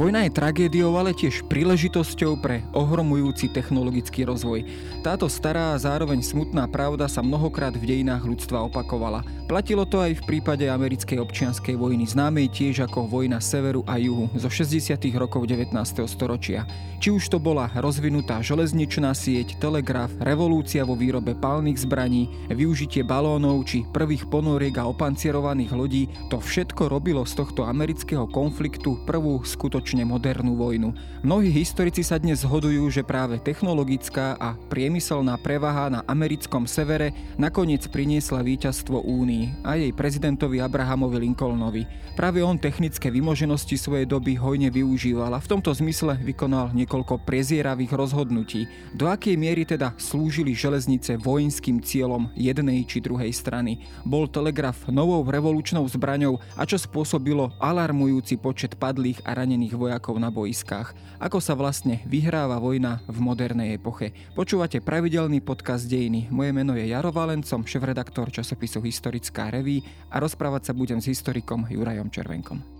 Vojna je tragédiou, ale tiež príležitosťou pre ohromujúci technologický rozvoj. Táto stará a zároveň smutná pravda sa mnohokrát v dejinách ľudstva opakovala. Platilo to aj v prípade americkej občianskej vojny, známej tiež ako vojna severu a juhu zo 60. rokov 19. storočia. Či už to bola rozvinutá železničná sieť, telegraf, revolúcia vo výrobe palných zbraní, využitie balónov či prvých ponoriek a opancierovaných lodí, to všetko robilo z tohto amerického konfliktu prvú skutočne modernú vojnu. Mnohí historici sa dnes zhodujú, že práve technologická a priemyselná prevaha na americkom severe nakoniec priniesla víťazstvo Únii a jej prezidentovi Abrahamovi Lincolnovi. Práve on technické vymoženosti svojej doby hojne využíval a v tomto zmysle vykonal niekoľko prezieravých rozhodnutí. Do akej miery teda slúžili železnice vojenským cieľom jednej či druhej strany? Bol telegraf novou revolučnou zbraňou a čo spôsobilo alarmujúci počet padlých a ranených vojakov na boiskách? Ako sa vlastne vyhráva vojna v modernej epoche? Počúvate pravidelný podcast Dejiny. Moje meno je Jaro Valencom, šéf-redaktor časopisu Historická reví a rozprávať sa budem s historikom Jurajom Červenkom.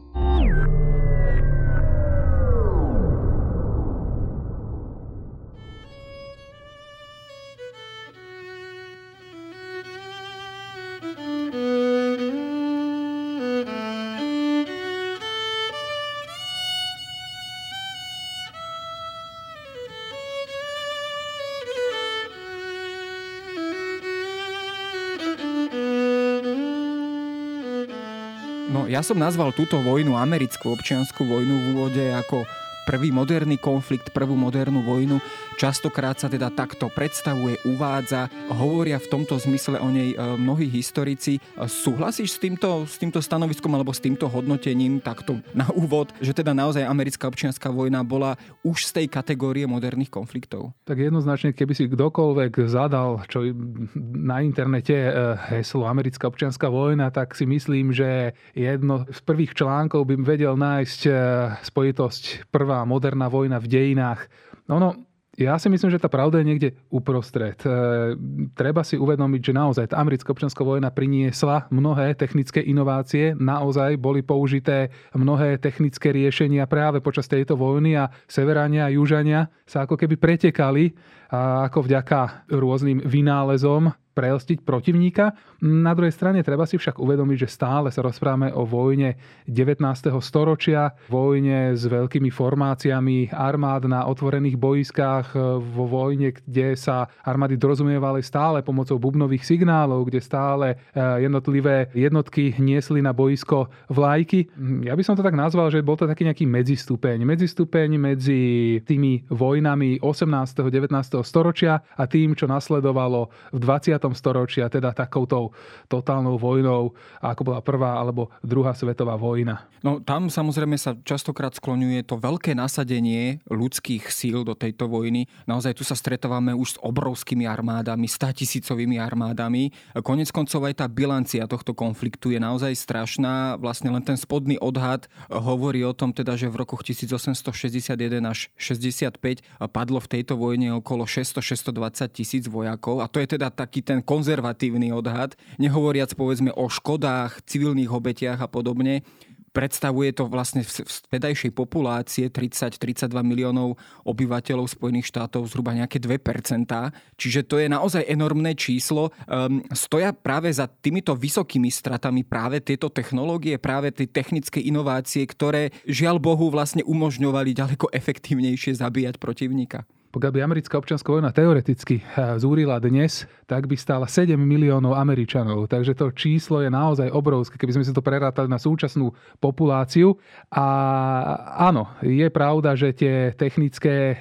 Ja som nazval túto vojnu, americkú občianskú vojnu v úvode ako prvý moderný konflikt, prvú modernú vojnu. Častokrát sa teda takto predstavuje, uvádza, hovoria v tomto zmysle o nej e, mnohí historici. E, súhlasíš s týmto, s týmto stanoviskom alebo s týmto hodnotením takto na úvod, že teda naozaj americká občianská vojna bola už z tej kategórie moderných konfliktov? Tak jednoznačne, keby si kdokoľvek zadal čo na internete e, heslo americká občianská vojna, tak si myslím, že jedno z prvých článkov by vedel nájsť spojitosť prvá moderná vojna v dejinách. Ono, ja si myslím, že tá pravda je niekde uprostred. E, treba si uvedomiť, že naozaj tá americká občianská vojna priniesla mnohé technické inovácie, naozaj boli použité mnohé technické riešenia práve počas tejto vojny a severania a južania sa ako keby pretekali ako vďaka rôznym vynálezom preelstiť protivníka. Na druhej strane treba si však uvedomiť, že stále sa rozprávame o vojne 19. storočia, vojne s veľkými formáciami armád na otvorených boiskách, vo vojne, kde sa armády dorozumievali stále pomocou bubnových signálov, kde stále e, jednotlivé jednotky niesli na boisko vlajky. Ja by som to tak nazval, že bol to taký nejaký medzistupeň. Medzistupeň medzi tými vojnami 18. 19. storočia a tým, čo nasledovalo v 20 storočia, teda takoutou totálnou vojnou, ako bola prvá alebo druhá svetová vojna. No tam samozrejme sa častokrát skloňuje to veľké nasadenie ľudských síl do tejto vojny. Naozaj tu sa stretávame už s obrovskými armádami, statisícovými armádami. Konec koncov aj tá bilancia tohto konfliktu je naozaj strašná. Vlastne len ten spodný odhad hovorí o tom teda, že v rokoch 1861 až 65 padlo v tejto vojne okolo 600-620 tisíc vojakov a to je teda taký ten konzervatívny odhad, nehovoriac povedzme o škodách, civilných obetiach a podobne predstavuje to vlastne v vedajšej populácie 30-32 miliónov obyvateľov Spojených štátov zhruba nejaké 2%. Čiže to je naozaj enormné číslo. Um, stoja práve za týmito vysokými stratami práve tieto technológie, práve tie technické inovácie, ktoré žiaľ Bohu vlastne umožňovali ďaleko efektívnejšie zabíjať protivníka. Pokiaľ by americká občianská vojna teoreticky eh, zúrila dnes, tak by stála 7 miliónov Američanov. Takže to číslo je naozaj obrovské, keby sme si to prerátali na súčasnú populáciu. A áno, je pravda, že tie technické eh,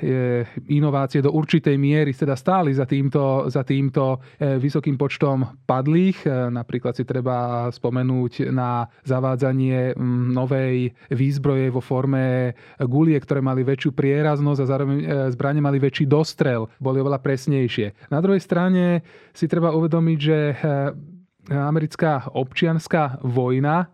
inovácie do určitej miery teda stáli za týmto, za týmto eh, vysokým počtom padlých. Napríklad si treba spomenúť na zavádzanie mm, novej výzbroje vo forme gulie, ktoré mali väčšiu prieraznosť a zároveň zbranie mali väčší dostrel, boli oveľa presnejšie. Na druhej strane si treba uvedomiť, že eh, americká občianská vojna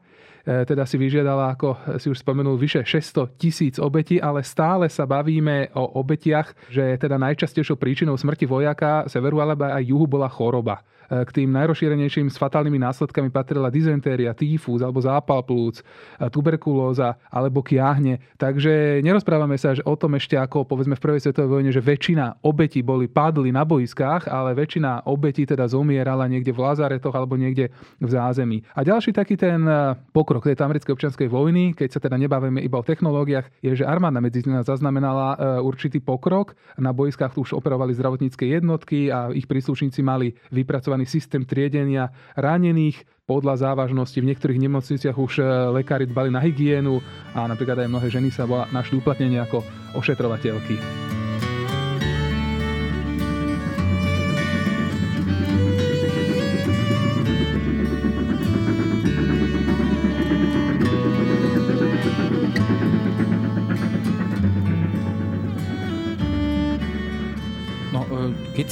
teda si vyžiadala, ako si už spomenul, vyše 600 tisíc obetí, ale stále sa bavíme o obetiach, že teda najčastejšou príčinou smrti vojaka severu alebo aj juhu bola choroba. E, k tým najrozšírenejším s fatálnymi následkami patrila dizentéria, týfus alebo zápal plúc, e, tuberkulóza alebo kiahne. Takže nerozprávame sa že o tom ešte ako povedzme v prvej svetovej vojne, že väčšina obetí boli padli na boiskách, ale väčšina obetí teda zomierala niekde v lazaretoch alebo niekde v zázemí. A ďalší taký ten e, pokrok tejto americkej občianskej vojny, keď sa teda nebavíme iba o technológiách, je, že armáda medzi zaznamenala určitý pokrok. Na boiskách tu už operovali zdravotnícke jednotky a ich príslušníci mali vypracovať tzv. systém triedenia ranených podľa závažnosti. V niektorých nemocniciach už e, lekári dbali na hygienu a napríklad aj mnohé ženy sa našli uplatnenie ako ošetrovateľky.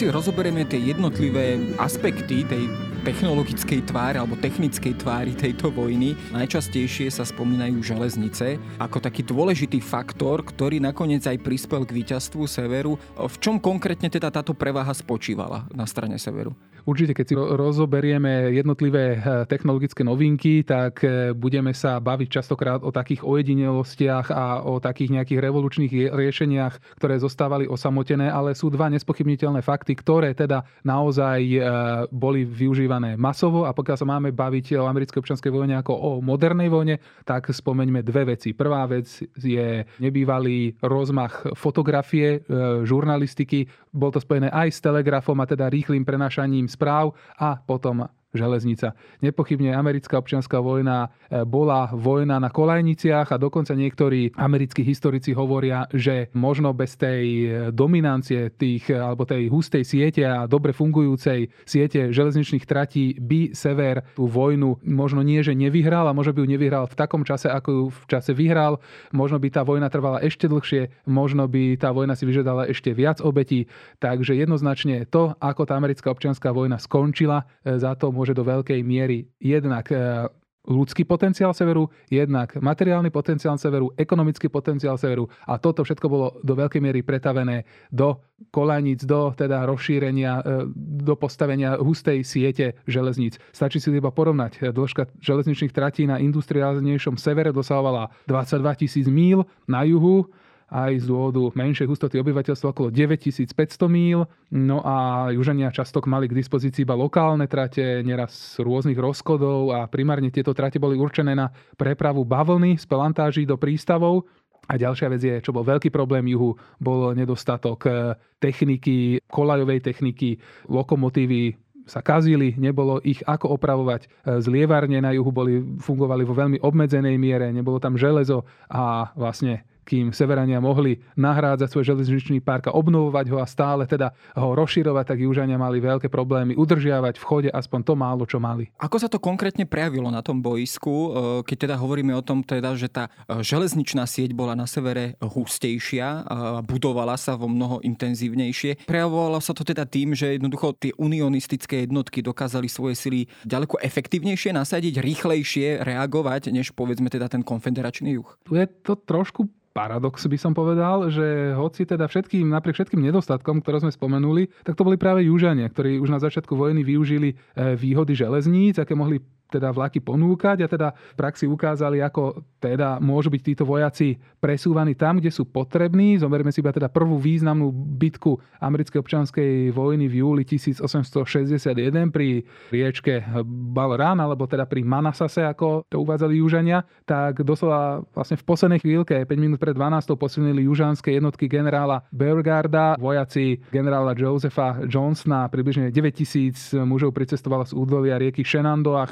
Si rozoberieme tie jednotlivé aspekty tej technologickej tvári alebo technickej tvári tejto vojny, najčastejšie sa spomínajú železnice ako taký dôležitý faktor, ktorý nakoniec aj prispel k víťazstvu severu. V čom konkrétne teda táto prevaha spočívala na strane severu? Určite, keď si rozoberieme jednotlivé eh, technologické novinky, tak eh, budeme sa baviť častokrát o takých ojedinelostiach a o takých nejakých revolučných riešeniach, ktoré zostávali osamotené, ale sú dva nespochybniteľné fakty, ktoré teda naozaj eh, boli využívané masovo a pokiaľ sa máme baviť o americkej občianskej vojne ako o modernej vojne, tak spomeňme dve veci. Prvá vec je nebývalý rozmach fotografie, žurnalistiky. Bol to spojené aj s telegrafom a teda rýchlým prenášaním správ a potom železnica. Nepochybne americká občianská vojna e, bola vojna na kolajniciach a dokonca niektorí americkí historici hovoria, že možno bez tej e, dominancie tých, e, alebo tej hustej siete a dobre fungujúcej siete železničných tratí by sever tú vojnu možno nie, že nevyhral a možno by ju nevyhral v takom čase, ako ju v čase vyhral. Možno by tá vojna trvala ešte dlhšie, možno by tá vojna si vyžiadala ešte viac obetí. Takže jednoznačne to, ako tá americká občianská vojna skončila, za to môže do veľkej miery jednak e, ľudský potenciál severu, jednak materiálny potenciál severu, ekonomický potenciál severu a toto všetko bolo do veľkej miery pretavené do kolaníc, do teda rozšírenia, e, do postavenia hustej siete železníc. Stačí si iba porovnať. Dĺžka železničných tratí na industriálnejšom severe dosahovala 22 tisíc míl, na juhu aj z dôvodu menšej hustoty obyvateľstva okolo 9500 míl. No a južania často mali k dispozícii iba lokálne trate, neraz rôznych rozkodov a primárne tieto trate boli určené na prepravu bavlny z pelantáží do prístavov. A ďalšia vec je, čo bol veľký problém juhu, bol nedostatok eh, techniky, kolajovej techniky, lokomotívy sa kazili, nebolo ich ako opravovať. Eh, zlievárne na juhu boli, fungovali vo veľmi obmedzenej miere, nebolo tam železo a vlastne kým Severania mohli nahrádzať svoj železničný park a obnovovať ho a stále teda ho rozširovať, tak Južania mali veľké problémy udržiavať v chode aspoň to málo, čo mali. Ako sa to konkrétne prejavilo na tom boisku, e, keď teda hovoríme o tom teda, že tá e, železničná sieť bola na severe hustejšia a budovala sa vo mnoho intenzívnejšie. Prejavovalo sa to teda tým, že jednoducho tie unionistické jednotky dokázali svoje sily ďaleko efektívnejšie nasadiť, rýchlejšie reagovať, než povedzme teda ten konfederačný juh. Tu je to trošku paradox by som povedal, že hoci teda všetkým, napriek všetkým nedostatkom, ktoré sme spomenuli, tak to boli práve Južania, ktorí už na začiatku vojny využili eh, výhody železníc, aké mohli teda vlaky ponúkať a teda v praxi ukázali, ako teda môžu byť títo vojaci presúvaní tam, kde sú potrební. Zoberme si iba teda prvú významnú bitku americkej občianskej vojny v júli 1861 pri riečke Balrán, alebo teda pri Manasase, ako to uvádzali Južania, tak doslova vlastne v poslednej chvíľke, 5 minút pred 12. posilnili južanské jednotky generála Beauregarda, vojaci generála Josepha Johnsona, približne 9000 mužov pricestovalo z údolia rieky Shenandoah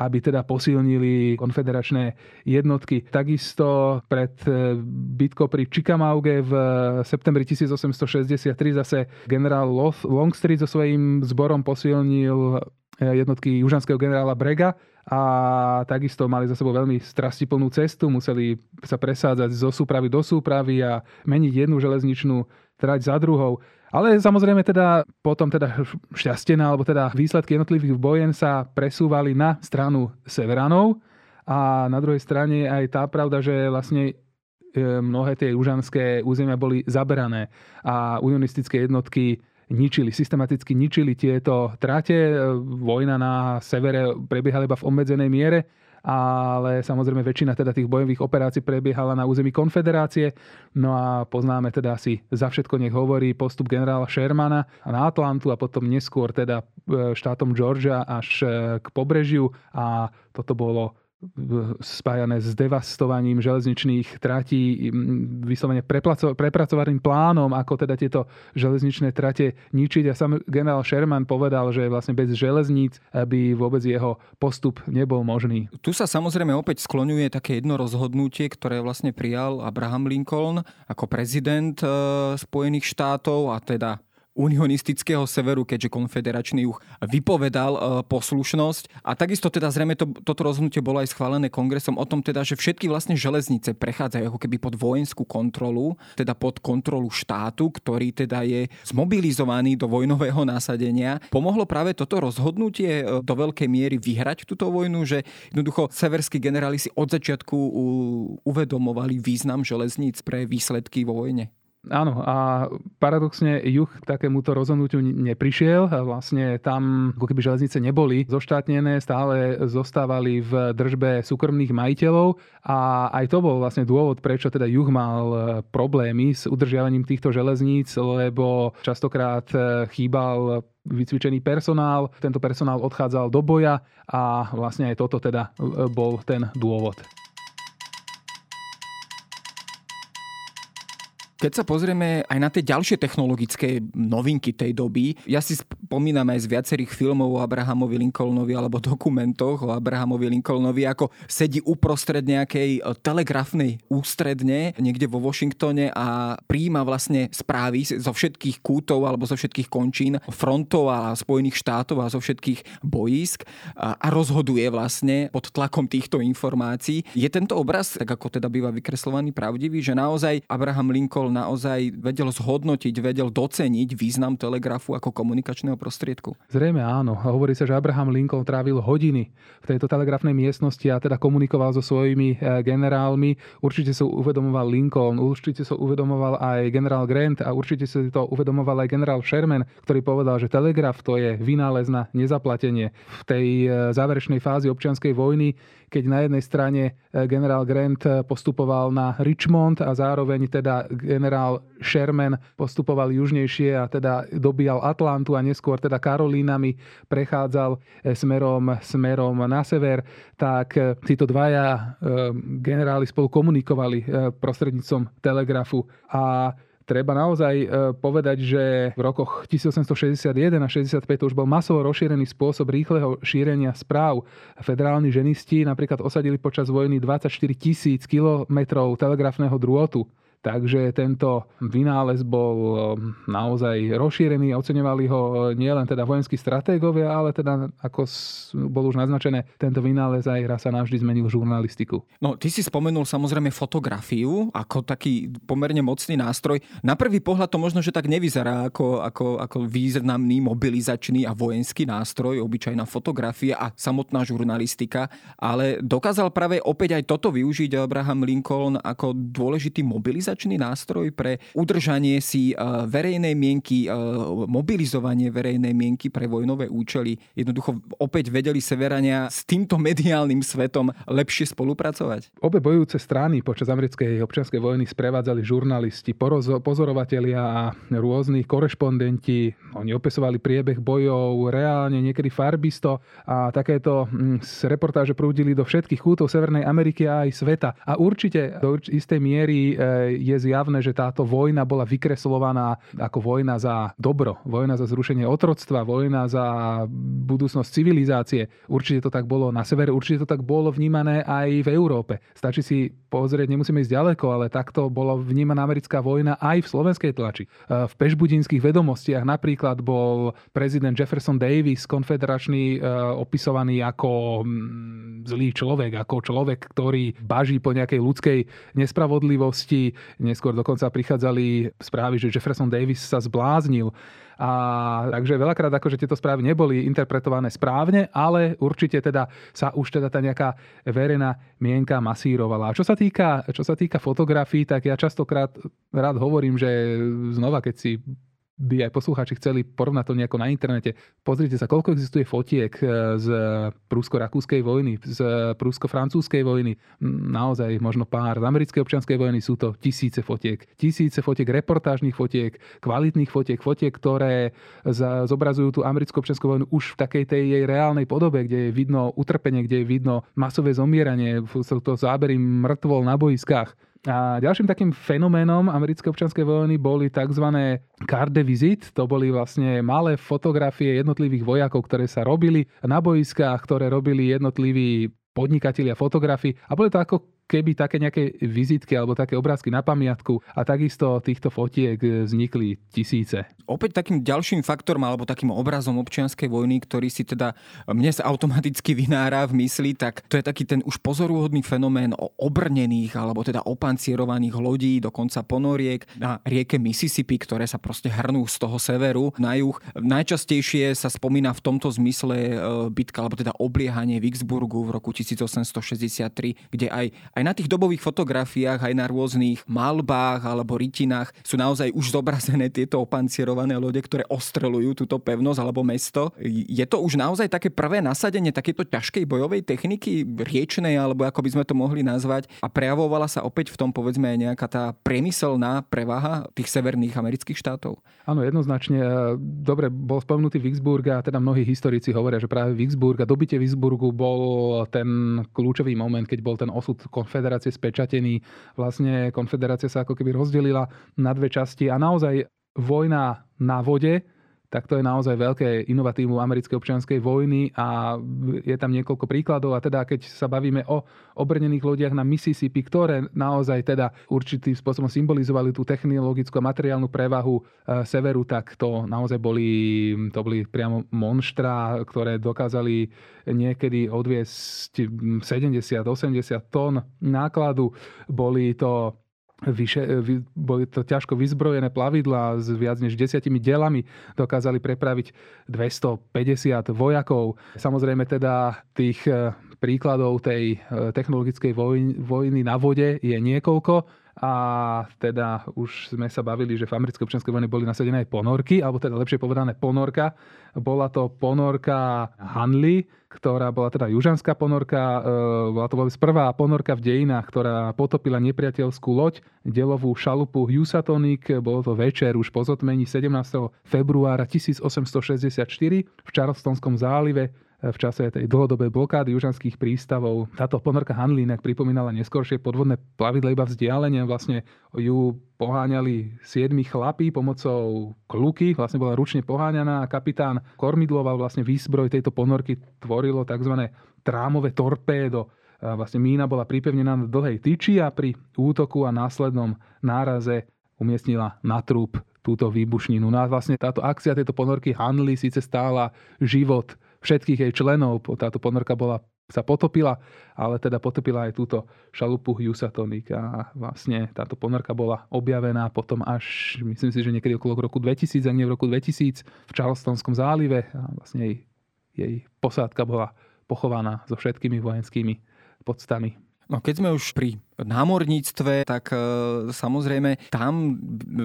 aby teda posilnili konfederačné jednotky. Takisto pred e, bitkou pri Chickamauge v septembri 1863 zase generál Longstreet so svojím zborom posilnil e, jednotky južanského generála Brega a takisto mali za sebou veľmi strastiplnú cestu, museli sa presádzať zo súpravy do súpravy a meniť jednu železničnú trať za druhou. Ale samozrejme teda potom teda šťastená, alebo teda výsledky jednotlivých bojen sa presúvali na stranu Severanov a na druhej strane aj tá pravda, že vlastne mnohé tie južanské územia boli zaberané a unionistické jednotky ničili, systematicky ničili tieto trate. Vojna na severe prebiehala iba v obmedzenej miere ale samozrejme väčšina teda tých bojových operácií prebiehala na území konfederácie. No a poznáme teda asi za všetko nech hovorí postup generála Shermana na Atlantu a potom neskôr teda e, štátom Georgia až e, k pobrežiu a toto bolo spájané s devastovaním železničných tratí, vyslovene prepracovaným plánom, ako teda tieto železničné trate ničiť. A sam generál Sherman povedal, že vlastne bez železníc by vôbec jeho postup nebol možný. Tu sa samozrejme opäť skloňuje také jedno rozhodnutie, ktoré vlastne prijal Abraham Lincoln ako prezident e, Spojených štátov a teda unionistického severu, keďže konfederačný juh vypovedal e, poslušnosť. A takisto teda zrejme to, toto rozhodnutie bolo aj schválené kongresom o tom teda, že všetky vlastne železnice prechádzajú ako keby pod vojenskú kontrolu, teda pod kontrolu štátu, ktorý teda je zmobilizovaný do vojnového násadenia. Pomohlo práve toto rozhodnutie e, do veľkej miery vyhrať túto vojnu, že jednoducho severskí generáli si od začiatku uvedomovali význam železníc pre výsledky vo vojne? Áno, a paradoxne juh takémuto rozhodnutiu neprišiel. Vlastne tam ako keby železnice neboli zoštátnené, stále zostávali v držbe súkromných majiteľov a aj to bol vlastne dôvod, prečo teda juh mal problémy s udržiavaním týchto železníc, lebo častokrát chýbal vycvičený personál, tento personál odchádzal do boja a vlastne aj toto teda bol ten dôvod. Keď sa pozrieme aj na tie ďalšie technologické novinky tej doby, ja si spomínam aj z viacerých filmov o Abrahamovi Lincolnovi alebo dokumentoch o Abrahamovi Lincolnovi, ako sedí uprostred nejakej e, telegrafnej ústredne niekde vo Washingtone a príjima vlastne správy zo všetkých kútov alebo zo všetkých končín frontov a Spojených štátov a zo všetkých boísk a rozhoduje vlastne pod tlakom týchto informácií. Je tento obraz, tak ako teda býva vykreslovaný, pravdivý, že naozaj Abraham Lincoln naozaj vedel zhodnotiť, vedel doceniť význam telegrafu ako komunikačného prostriedku? Zrejme áno. Hovorí sa, že Abraham Lincoln trávil hodiny v tejto telegrafnej miestnosti a teda komunikoval so svojimi eh, generálmi. Určite sa uvedomoval Lincoln, určite sa uvedomoval aj generál Grant a určite sa to uvedomoval aj generál Sherman, ktorý povedal, že telegraf to je vynález na nezaplatenie. V tej eh, záverečnej fázi občianskej vojny keď na jednej strane eh, generál Grant eh, postupoval na Richmond a zároveň teda generál Sherman postupoval južnejšie a teda dobíjal Atlantu a neskôr teda Karolínami prechádzal eh, smerom, smerom na sever, tak títo dvaja generáli spolu komunikovali prostredníctvom telegrafu. A treba naozaj e, povedať, že v rokoch 1861 a 65 to už bol masovo rozšírený spôsob rýchleho šírenia správ. Federálni ženisti napríklad osadili počas vojny 24 tisíc kilometrov telegrafného drôtu. Takže tento vynález bol um, naozaj rozšírený a oceňovali ho uh, nielen teda vojenskí stratégovia, ale teda, ako bol už naznačené, tento vynález aj raz sa navždy zmenil žurnalistiku. No, ty si spomenul samozrejme fotografiu ako taký pomerne mocný nástroj. Na prvý pohľad to možno, že tak nevyzerá ako, ako, ako významný mobilizačný a vojenský nástroj, obyčajná fotografia a samotná žurnalistika, ale dokázal práve opäť aj toto využiť Abraham Lincoln ako dôležitý mobilizačný mobilizačný nástroj pre udržanie si e, verejnej mienky, e, mobilizovanie verejnej mienky pre vojnové účely. Jednoducho opäť vedeli severania s týmto mediálnym svetom lepšie spolupracovať? Obe bojujúce strany počas americkej občianskej vojny sprevádzali žurnalisti, pozorovatelia a rôzni korešpondenti. Oni opisovali priebeh bojov reálne, niekedy farbisto a takéto mm, reportáže prúdili do všetkých kútov Severnej Ameriky a aj sveta. A určite do istej miery e, je zjavné, že táto vojna bola vykreslovaná ako vojna za dobro, vojna za zrušenie otroctva, vojna za budúcnosť civilizácie. Určite to tak bolo na severe, určite to tak bolo vnímané aj v Európe. Stačí si pozrieť, nemusíme ísť ďaleko, ale takto bolo vnímaná americká vojna aj v slovenskej tlači. E, v pešbudinských vedomostiach napríklad bol prezident Jefferson Davis, konfederačný, e, opisovaný ako mm, zlý človek, ako človek, ktorý baží po nejakej ľudskej nespravodlivosti neskôr dokonca prichádzali správy, že Jefferson Davis sa zbláznil. A takže veľakrát akože tieto správy neboli interpretované správne, ale určite teda sa už teda tá nejaká verejná mienka masírovala. A čo sa týka, čo sa týka fotografií, tak ja častokrát rád hovorím, že znova, keď si by aj poslucháči chceli porovnať to nejako na internete, pozrite sa, koľko existuje fotiek e, z prúsko-rakúskej vojny, z prúsko-francúzskej vojny. Naozaj možno pár. Z americkej občianskej vojny sú to tisíce fotiek. Tisíce fotiek, reportážnych fotiek, kvalitných fotiek, fotiek, ktoré zobrazujú tú americkú občianskú vojnu už v takej tej jej reálnej podobe, kde je vidno utrpenie, kde je vidno masové zomieranie, sú to zábery mŕtvol na boiskách. A ďalším takým fenoménom americkej občianskej vojny boli tzv. carte de visit. To boli vlastne malé fotografie jednotlivých vojakov, ktoré sa robili na boiskách, ktoré robili jednotliví podnikatelia fotografi. A boli to ako keby také nejaké vizitky alebo také obrázky na pamiatku a takisto týchto fotiek vznikli tisíce. Opäť takým ďalším faktorom alebo takým obrazom občianskej vojny, ktorý si teda mne sa automaticky vynára v mysli, tak to je taký ten už pozorúhodný fenomén o obrnených alebo teda opancierovaných lodí, dokonca ponoriek na rieke Mississippi, ktoré sa proste hrnú z toho severu na juh. Najčastejšie sa spomína v tomto zmysle e, bitka alebo teda obliehanie Vicksburgu v roku 1863, kde aj, aj aj na tých dobových fotografiách, aj na rôznych malbách alebo rytinách sú naozaj už zobrazené tieto opancierované lode, ktoré ostrelujú túto pevnosť alebo mesto. Je to už naozaj také prvé nasadenie takéto ťažkej bojovej techniky, riečnej, alebo ako by sme to mohli nazvať, a prejavovala sa opäť v tom povedzme aj nejaká tá priemyselná prevaha tých severných amerických štátov? Áno, jednoznačne. Dobre, bol spomenutý Vicksburg a teda mnohí historici hovoria, že práve Vicksburg a dobitie Vicksburgu bol ten kľúčový moment, keď bol ten osud konfederácie spečatený. Vlastne konfederácia sa ako keby rozdelila na dve časti a naozaj vojna na vode tak to je naozaj veľké inovatívum americkej občianskej vojny a je tam niekoľko príkladov a teda keď sa bavíme o obrnených lodiach na Mississippi, ktoré naozaj teda určitým spôsobom symbolizovali tú technologickú a materiálnu prevahu e, severu, tak to naozaj boli, to boli priamo monštra, ktoré dokázali niekedy odviesť 70-80 tón nákladu. Boli to vyše, vy, boli to ťažko vyzbrojené plavidla s viac než desiatimi dielami. Dokázali prepraviť 250 vojakov. Samozrejme teda tých e, príkladov tej e, technologickej vojny na vode je niekoľko a teda už sme sa bavili, že v americkej občianskej vojne boli nasadené aj ponorky, alebo teda lepšie povedané ponorka. Bola to ponorka Hanley, ktorá bola teda južanská ponorka, e, bola to vôbec prvá ponorka v dejinách, ktorá potopila nepriateľskú loď, delovú šalupu Housatonic, bolo to večer už po zotmení 17. februára 1864 v Charlestonskom zálive v čase tej dlhodobej blokády južanských prístavov. Táto ponorka Hanlínek pripomínala neskôršie podvodné plavidlo iba vzdialenie. Vlastne ju poháňali siedmi chlapí pomocou kluky, vlastne bola ručne poháňaná a kapitán kormidloval vlastne výzbroj tejto ponorky, tvorilo tzv. trámové torpédo. Vlastne mína bola pripevnená na dlhej tyči a pri útoku a následnom náraze umiestnila na trúb túto výbušninu. No a vlastne táto akcia tejto ponorky Hanley síce stála život všetkých jej členov. Táto ponorka bola, sa potopila, ale teda potopila aj túto šalupu Husatonic a vlastne táto ponorka bola objavená potom až, myslím si, že niekedy okolo roku 2000, ak nie v roku 2000 v Charlestonskom zálive a vlastne jej, jej posádka bola pochovaná so všetkými vojenskými podstami. No keď sme už pri námorníctve, tak e, samozrejme tam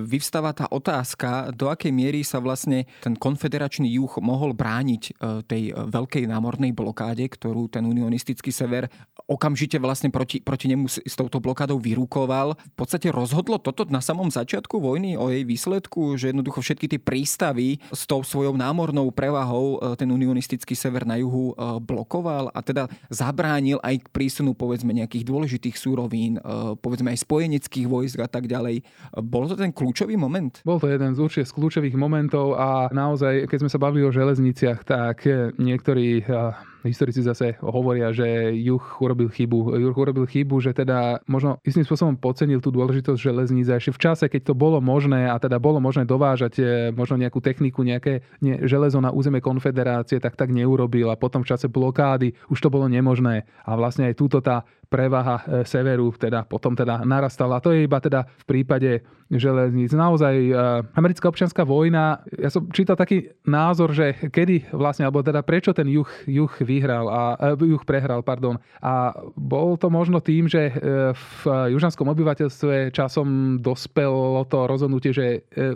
vyvstáva tá otázka, do akej miery sa vlastne ten konfederačný juh mohol brániť e, tej veľkej námornej blokáde, ktorú ten unionistický sever okamžite vlastne proti, proti nemu s touto blokádou vyrukoval. V podstate rozhodlo toto na samom začiatku vojny o jej výsledku, že jednoducho všetky tie prístavy s tou svojou námornou prevahou e, ten unionistický sever na juhu blokoval a teda zabránil aj k prísunu povedzme nejakých dôležitých súrovín krajín, eh, povedzme aj spojeneckých vojsk a tak ďalej. Bol to ten kľúčový moment? Bol to jeden z určite z kľúčových momentov a naozaj, keď sme sa bavili o železniciach, tak niektorí eh, historici zase hovoria, že juh urobil chybu. Juh urobil chybu, že teda možno istým spôsobom podcenil tú dôležitosť železníc ešte v čase, keď to bolo možné a teda bolo možné dovážať e, možno nejakú techniku, nejaké nie, železo na územie konfederácie, tak tak neurobil a potom v čase blokády už to bolo nemožné. A vlastne aj túto tá prevaha e, severu teda potom teda narastala. To je iba teda v prípade železníc. Naozaj e, americká občianská vojna, ja som čítal taký názor, že kedy vlastne, alebo teda prečo ten juh, juh vyhral a e, juh prehral, pardon. A bol to možno tým, že v južanskom obyvateľstve časom dospelo to rozhodnutie, že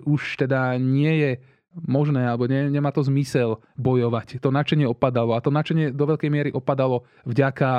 už teda nie je možné, alebo ne, nemá to zmysel bojovať. To načenie opadalo a to načenie do veľkej miery opadalo vďaka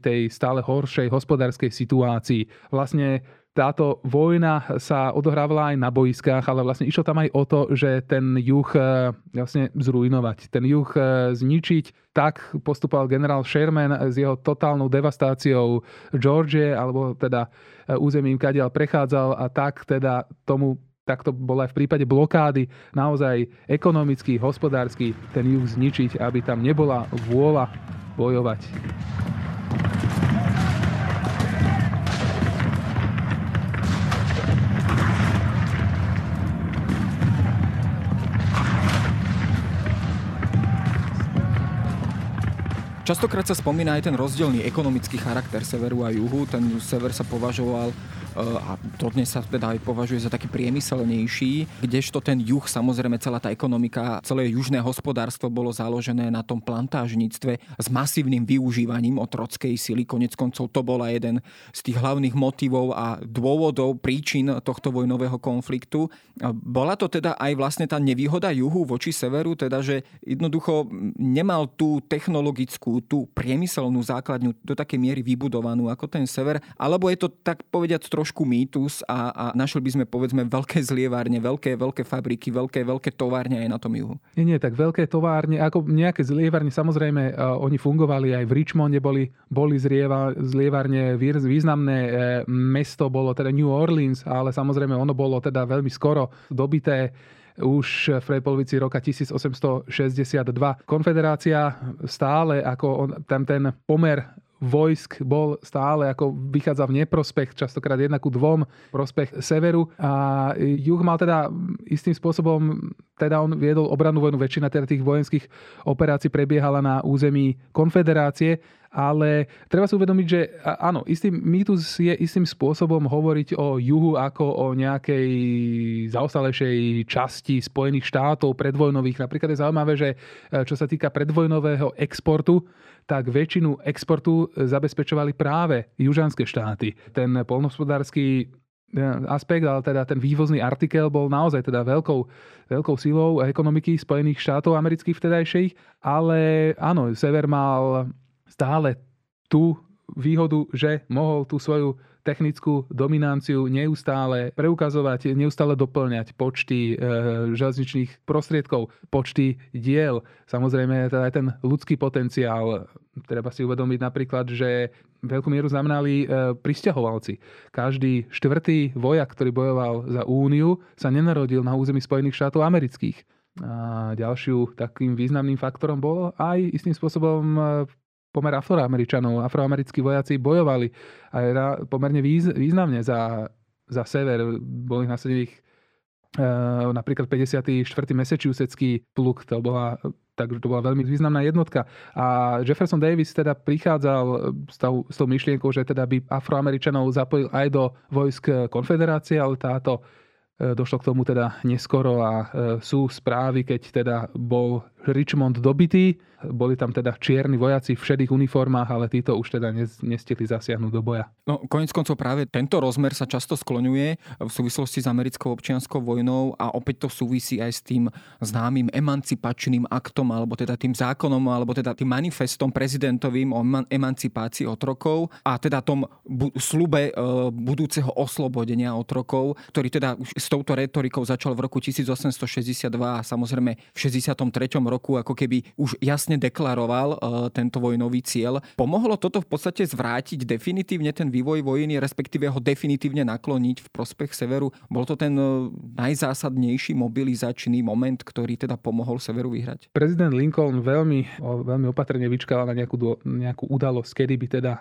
tej stále horšej hospodárskej situácii. Vlastne táto vojna sa odohrávala aj na boiskách, ale vlastne išlo tam aj o to, že ten juh e, vlastne zrujnovať, ten juh e, zničiť. Tak postupoval generál Sherman s jeho totálnou devastáciou Georgie, alebo teda e, územím, kadiaľ prechádzal a tak teda tomu tak to bolo aj v prípade blokády, naozaj ekonomicky, hospodársky ten juh zničiť, aby tam nebola vôľa bojovať. Častokrát sa spomína aj ten rozdielný ekonomický charakter severu a juhu. Ten sever sa považoval a dodnes sa teda aj považuje za taký priemyselnejší, kdežto ten juh, samozrejme celá tá ekonomika, celé južné hospodárstvo bolo založené na tom plantážnictve s masívnym využívaním otrockej sily. Konec koncov to bola jeden z tých hlavných motivov a dôvodov, príčin tohto vojnového konfliktu. Bola to teda aj vlastne tá nevýhoda juhu voči severu, teda že jednoducho nemal tú technologickú, tú priemyselnú základňu do takej miery vybudovanú ako ten sever, alebo je to tak povediať trošku mýtus a, a našli by sme povedzme veľké zlievárne, veľké, veľké fabriky, veľké, veľké továrne aj na tom juhu. Nie, nie, tak veľké továrne, ako nejaké zlievárne, samozrejme uh, oni fungovali aj v Richmonde, boli, boli zlieva, zlievárne, významné uh, mesto bolo teda New Orleans, ale samozrejme ono bolo teda veľmi skoro dobité už v polovici roka 1862. Konfederácia stále ako on, tam ten pomer vojsk bol stále ako vychádza v neprospech, častokrát jedna ku dvom, prospech severu. A juh mal teda istým spôsobom, teda on viedol obrannú vojnu, väčšina teda tých vojenských operácií prebiehala na území konfederácie, ale treba si uvedomiť, že áno, istý mýtus je istým spôsobom hovoriť o juhu ako o nejakej zaostalejšej časti Spojených štátov predvojnových. Napríklad je zaujímavé, že e, čo sa týka predvojnového exportu, tak väčšinu exportu zabezpečovali práve južanské štáty. Ten polnohospodársky e, aspekt, ale teda ten vývozný artikel bol naozaj teda veľkou, veľkou silou ekonomiky Spojených štátov amerických vtedajších, ale áno, sever mal stále tú výhodu, že mohol tú svoju technickú dominanciu neustále preukazovať, neustále doplňať počty e, železničných prostriedkov, počty diel. Samozrejme aj ten ľudský potenciál. Treba si uvedomiť napríklad, že veľkú mieru znamenali e, pristahovalci. Každý štvrtý vojak, ktorý bojoval za Úniu, sa nenarodil na území Spojených štátov amerických. A ďalšiu takým významným faktorom bolo aj istým spôsobom e, pomer afroameričanov. Afroamerickí vojaci bojovali aj pomerne významne za, za sever. Boli nasadených e, napríklad 54. Massachusettský pluk, to bola, takže to bola veľmi významná jednotka. A Jefferson Davis teda prichádzal s tou, s tou myšlienkou, že teda by Afroameričanov zapojil aj do vojsk konfederácie, ale táto e, došlo k tomu teda neskoro a e, sú správy, keď teda bol Richmond dobitý, boli tam teda čierni vojaci v šedých uniformách, ale títo už teda nestihli zasiahnuť do boja. No, konec koncov práve tento rozmer sa často skloňuje v súvislosti s americkou občianskou vojnou a opäť to súvisí aj s tým známym emancipačným aktom, alebo teda tým zákonom, alebo teda tým manifestom prezidentovým o emancipácii otrokov a teda tom bu- slube e, budúceho oslobodenia otrokov, ktorý teda už s touto retorikou začal v roku 1862 a samozrejme v 63 roku ako keby už jasne deklaroval tento vojnový cieľ. Pomohlo toto v podstate zvrátiť definitívne ten vývoj vojny, respektíve ho definitívne nakloniť v prospech severu? Bol to ten najzásadnejší mobilizačný moment, ktorý teda pomohol severu vyhrať? Prezident Lincoln veľmi, veľmi opatrne vyčkal na nejakú, nejakú udalosť, kedy by teda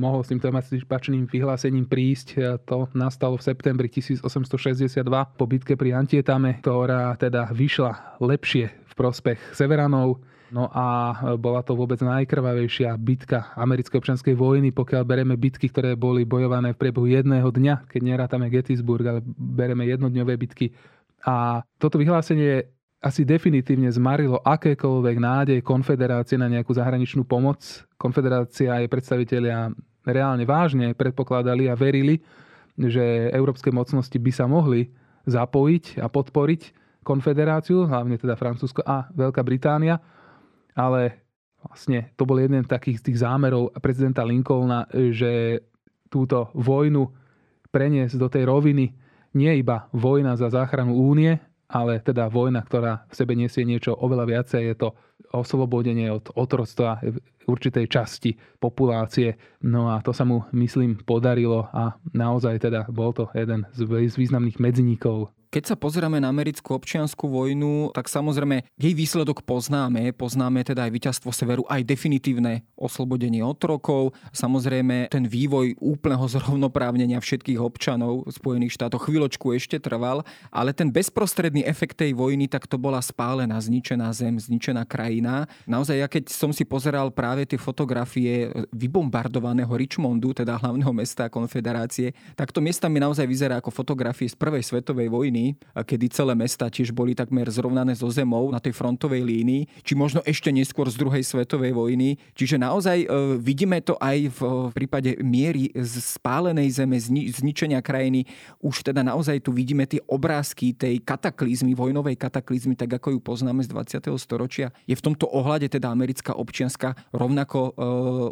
mohol s týmto emancipačným vyhlásením prísť. To nastalo v septembri 1862 po bitke pri Antietame, ktorá teda vyšla lepšie v prospech Severanov. No a bola to vôbec najkrvavejšia bitka americkej občianskej vojny, pokiaľ bereme bitky, ktoré boli bojované v priebehu jedného dňa, keď nerátame Gettysburg, ale bereme jednodňové bitky. A toto vyhlásenie asi definitívne zmarilo akékoľvek nádej konfederácie na nejakú zahraničnú pomoc. Konfederácia jej predstavitelia reálne vážne predpokladali a verili, že európske mocnosti by sa mohli zapojiť a podporiť konfederáciu, hlavne teda Francúzsko a Veľká Británia, ale vlastne to bol jeden z takých tých zámerov prezidenta Lincolna, že túto vojnu preniesť do tej roviny. Nie iba vojna za záchranu únie, ale teda vojna, ktorá v sebe nesie niečo oveľa viacej, je to oslobodenie od otroctva určitej časti populácie. No a to sa mu, myslím, podarilo a naozaj teda bol to jeden z významných medzníkov keď sa pozeráme na americkú občianskú vojnu, tak samozrejme jej výsledok poznáme. Poznáme teda aj víťazstvo severu, aj definitívne oslobodenie otrokov. Samozrejme ten vývoj úplného zrovnoprávnenia všetkých občanov Spojených štátoch chvíľočku ešte trval, ale ten bezprostredný efekt tej vojny, tak to bola spálená, zničená zem, zničená krajina. Naozaj, ja keď som si pozeral práve tie fotografie vybombardovaného Richmondu, teda hlavného mesta konfederácie, tak to miesta mi naozaj vyzerá ako fotografie z prvej svetovej vojny kedy celé mesta tiež boli takmer zrovnané so zemou na tej frontovej línii, či možno ešte neskôr z druhej svetovej vojny. Čiže naozaj e, vidíme to aj v prípade miery spálenej zeme, zničenia krajiny. Už teda naozaj tu vidíme tie obrázky tej kataklizmy, vojnovej kataklizmy, tak ako ju poznáme z 20. storočia. Je v tomto ohľade teda americká občianska rovnako e,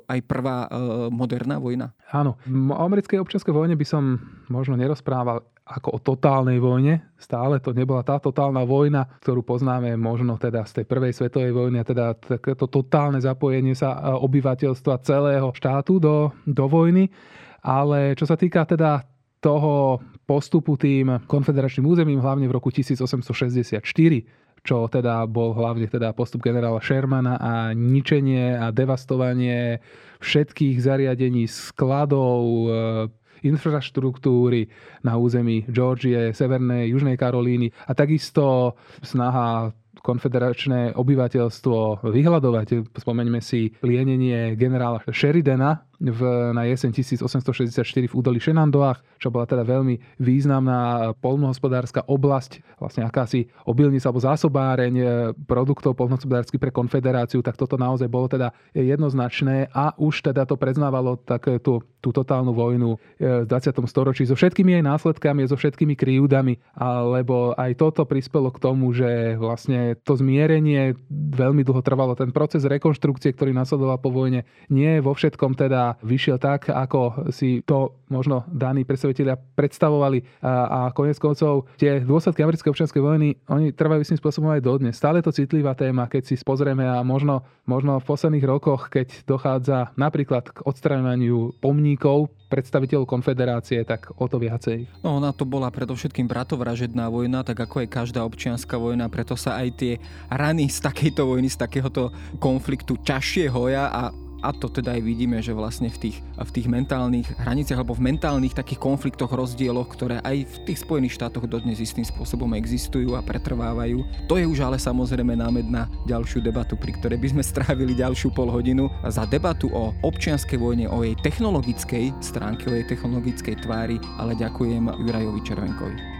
aj prvá e, moderná vojna? Áno. O americkej občianskej vojne by som možno nerozprával ako o totálnej vojne. Stále to nebola tá totálna vojna, ktorú poznáme možno teda z tej prvej svetovej vojny, a teda to totálne zapojenie sa e, obyvateľstva celého štátu do, do vojny. Ale čo sa týka teda toho postupu tým konfederačným územím, hlavne v roku 1864, čo teda bol hlavne teda postup generála Shermana a ničenie a devastovanie všetkých zariadení, skladov, e, infraštruktúry na území Georgie, Severnej, Južnej Karolíny a takisto snaha konfederačné obyvateľstvo vyhľadovať. Spomeňme si plienenie generála Sheridana v, na jeseň 1864 v údolí Šenandoach, čo bola teda veľmi významná polnohospodárska oblasť, vlastne akási obilnica alebo zásobáreň e, produktov polnohospodársky pre konfederáciu, tak toto naozaj bolo teda jednoznačné a už teda to preznávalo tak tú, tú totálnu vojnu e, v 20. storočí so všetkými jej následkami, so všetkými kryúdami, alebo aj toto prispelo k tomu, že vlastne to zmierenie veľmi dlho trvalo. Ten proces rekonštrukcie, ktorý nasledoval po vojne, nie je vo všetkom teda vyšiel tak, ako si to možno daní predstavitelia predstavovali a, a konec koncov tie dôsledky americkej občianskej vojny, oni trvajú istým spôsobom aj dodnes. Stále to citlivá téma, keď si pozrieme a možno, možno v posledných rokoch, keď dochádza napríklad k odstraňovaniu pomníkov predstaviteľov konfederácie, tak o to viacej. No ona to bola predovšetkým bratovražedná vojna, tak ako je každá občianská vojna, preto sa aj tie rany z takejto vojny, z takéhoto konfliktu ťažšie hoja a a to teda aj vidíme, že vlastne v tých, v tých mentálnych hraniciach alebo v mentálnych takých konfliktoch, rozdieloch, ktoré aj v tých Spojených štátoch dodnes istým spôsobom existujú a pretrvávajú. To je už ale samozrejme námed na ďalšiu debatu, pri ktorej by sme strávili ďalšiu pol hodinu za debatu o občianskej vojne, o jej technologickej stránke, o jej technologickej tvári, ale ďakujem Jurajovi Červenkovi.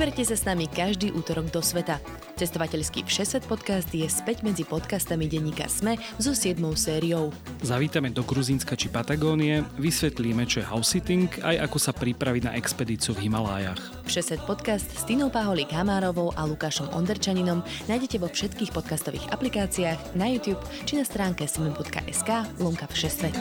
Vyberte sa s nami každý útorok do sveta. Cestovateľský Všeset podcast je späť medzi podcastami denníka SME so 7. sériou. Zavítame do Gruzínska či Patagónie, vysvetlíme, čo je house sitting, aj ako sa pripraviť na expedíciu v Himalájach. Všeset podcast s Tinou Paholík Hamárovou a Lukášom Onderčaninom nájdete vo všetkých podcastových aplikáciách, na YouTube či na stránke sme.sk lomka Všesvet.